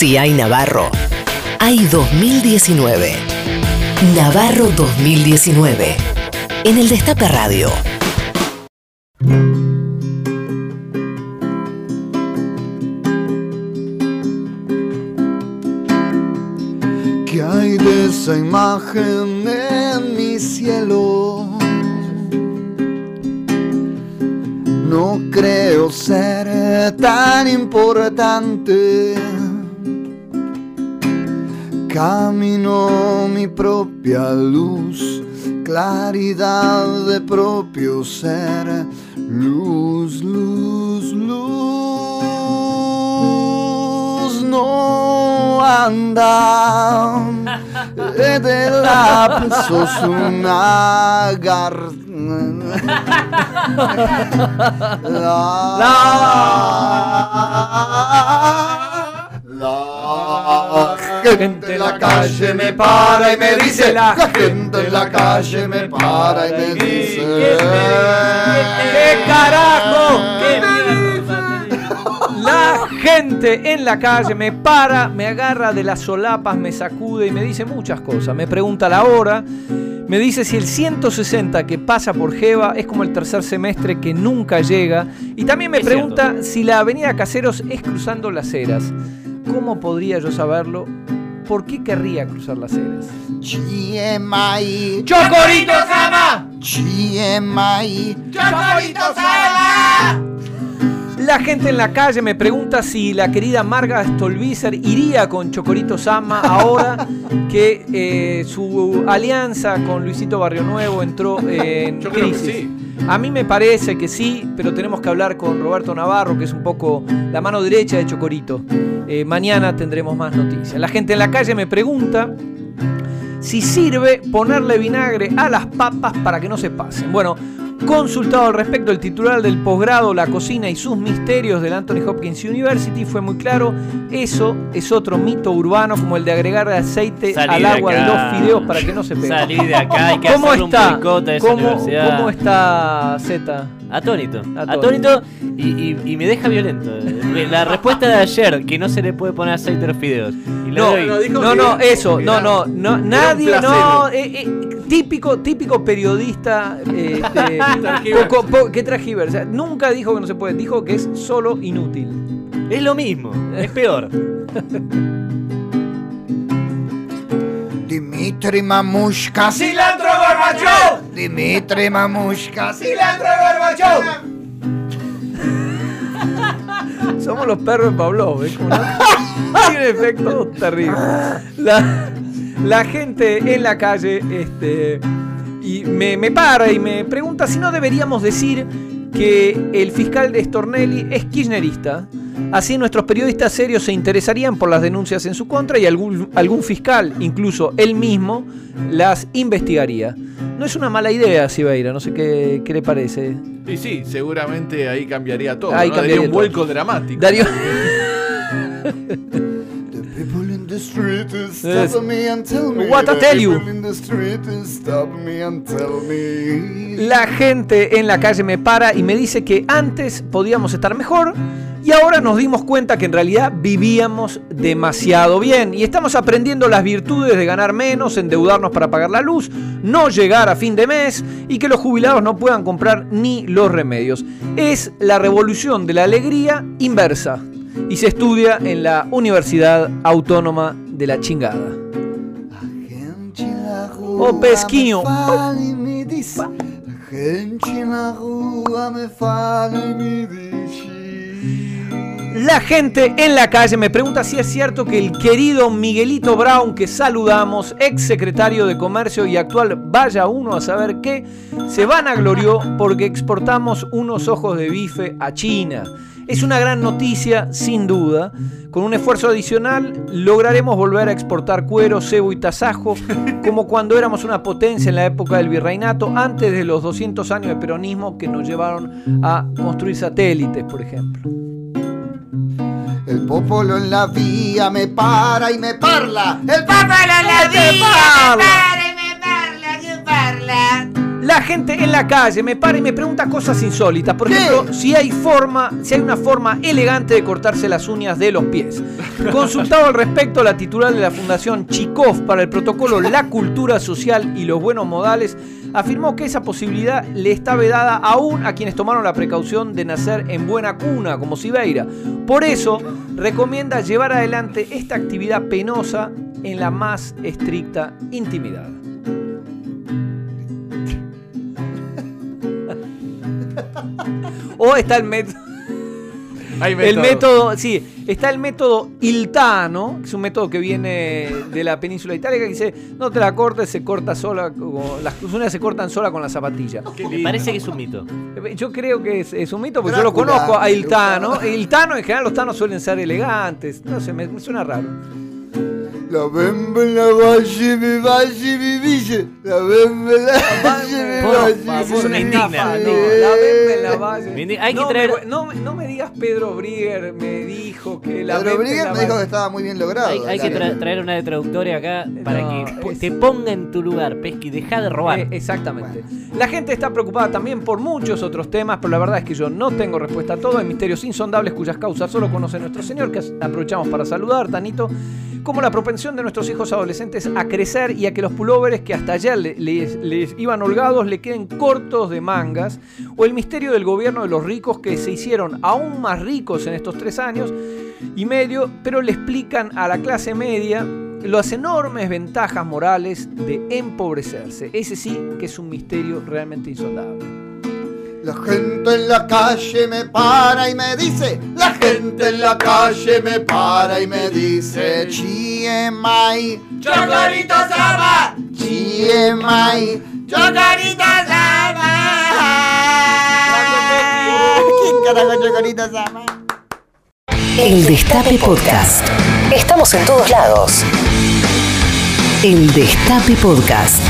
Si hay Navarro, hay 2019. Navarro 2019. En el Destape Radio. ¿Qué hay de esa imagen en mi cielo? No creo ser tan importante. Camino mi propia luz, claridad de propio ser. Luz, luz, luz, no anda. De la una gente en la calle me para y me dice, la gente en la calle me para y me dice, ¿Qué carajo? ¿Qué La gente en la calle me para, me agarra de las solapas, me sacude y me dice muchas cosas. Me pregunta la hora, me dice si el 160 que pasa por Jeva es como el tercer semestre que nunca llega. Y también me Es pregunta si la avenida Caseros es cruzando las eras. ¿Cómo podría yo saberlo? ¿Por qué querría cruzar las eras? GMI, ¡Chocorito Sama! GMI, La gente en la calle me pregunta si la querida Marga Stolbizer iría con Chocorito Sama ahora que eh, su alianza con Luisito Barrio Nuevo entró en Yo creo que crisis. sí. A mí me parece que sí, pero tenemos que hablar con Roberto Navarro, que es un poco la mano derecha de Chocorito. Eh, mañana tendremos más noticias. La gente en la calle me pregunta si sirve ponerle vinagre a las papas para que no se pasen. Bueno, consultado al respecto, el titular del posgrado La cocina y sus misterios del Anthony Hopkins University fue muy claro, eso es otro mito urbano como el de agregar aceite Salí al de agua de, dos fideos para que no se peguen. Salí de acá, hay que ¿Cómo un está? boicot a esa ¿Cómo, universidad. ¿Cómo está Z? Atónito. Atónito. Atónito, y, y- y me deja violento. La respuesta de ayer, que no se le puede poner aceite a los fideos. Y No, no, dijo No, que no, era- eso, no, no, no, nadie, no, eh, eh, típico, típico periodista eh, este, Transgiversa. poco- po- que transgiversa. Nunca dijo que no se puede, dijo que es solo inútil. Es lo mismo, es peor. Dimitri Mamushka, ¡Cilantro Gorbachov! Dimitri Mamushka, ¡Cilantro Gorbachov! Somos los perros de Pavlov, Tiene efecto terrible. La, la gente en la calle este, y me, me para y me pregunta si no deberíamos decir que el fiscal de Stornelli es kirchnerista. Así nuestros periodistas serios se interesarían por las denuncias en su contra y algún, algún fiscal, incluso él mismo, las investigaría. No es una mala idea, Sibeira, no sé qué, qué le parece. Y sí, seguramente ahí cambiaría todo. Ahí ¿no? cambiaría Daría un todo. vuelco dramático. Darío. The people in the street is Yes. stop me and tell me. What I The tell you. people in the street is stop me and tell me. La gente en la calle me para y me dice que antes podíamos estar mejor y ahora nos dimos cuenta que en realidad vivíamos demasiado bien y estamos aprendiendo las virtudes de ganar menos, endeudarnos para pagar la luz, no llegar a fin de mes y que los jubilados no puedan comprar ni los remedios. Es la revolución de la alegría inversa y se estudia en la Universidad Autónoma de la Chingada. Na rua Ô, Pesquinho. gente na rua me fala e me diz. La gente en la calle me pregunta si es cierto que el querido Miguelito Brown, que saludamos, ex secretario de Comercio y actual vaya uno a saber qué, se vanaglorió porque exportamos unos ojos de bife a China. Es una gran noticia, sin duda. Con un esfuerzo adicional lograremos volver a exportar cuero, cebo y tasajo, como cuando éramos una potencia en la época del virreinato, antes de los 200 años de peronismo que nos llevaron a construir satélites, por ejemplo. El popolo en la vía me para y me parla. El Popolo en la ¡Te vía, parla! me para y me parla, que parla. La gente en la calle me para y me pregunta cosas insólitas. Por ¿Qué? ejemplo, si hay forma, si hay una forma elegante de cortarse las uñas de los pies. Consultado al respecto, la titular de la Fundación Chikov para el protocolo La Cultura Social y los Buenos Modales afirmó que esa posibilidad le está vedada aún a quienes tomaron la precaución de nacer en buena cuna, como Sibeira. Por eso, recomienda llevar adelante esta actividad penosa en la más estricta intimidad. O está el método. Hay El método, sí, está el método Iltano, que es un método que viene de la península itálica, que dice, no te la cortes, se corta sola, como- las uñas se cortan sola con la zapatilla. Me parece que es un mito. Yo creo que es, es un mito, porque yo lo conozco a Iltano. Iltano. Iltano, en general los tanos suelen ser elegantes, no sé, me, me suena raro. La bemba en la valle, mi valle, mi villa. La bemba en la valle, mi Por valle, favor, mi me villa. indigna. No, la bemba en la valle. Me indigna. Hay que no, traer- me- no, me- no me digas Pedro Brieger me dijo que la Pedro la me dijo que estaba muy bien logrado. Hay, hay que tra- traer una de traductora acá para No, que es- te ponga en tu lugar, Pesqui. Deja de robar. Eh, exactamente. La gente está preocupada también por muchos otros temas, pero la verdad es que yo no tengo respuesta a todo. Hay misterios insondables cuyas causas solo conoce nuestro Señor, que aprovechamos para saludar, Tanito, como la propensión de nuestros hijos adolescentes a crecer y a que los pulóveres que hasta ayer le- les, les iban holgados le queden cortos de mangas, o el misterio del gobierno de los ricos que se hicieron aún más ricos en estos tres años y medio, pero le explican a la clase media las enormes ventajas morales de empobrecerse. Ese sí que es un misterio realmente insondable. La gente en la calle me para y me dice, la gente en la calle me para y me dice, Chiemai, Chocorito Sama, Chiemai, Chocorito Sama. ¿Quién carajo Chocorito Sama? El Destape Podcast. Estamos en todos lados. El Destape Podcast.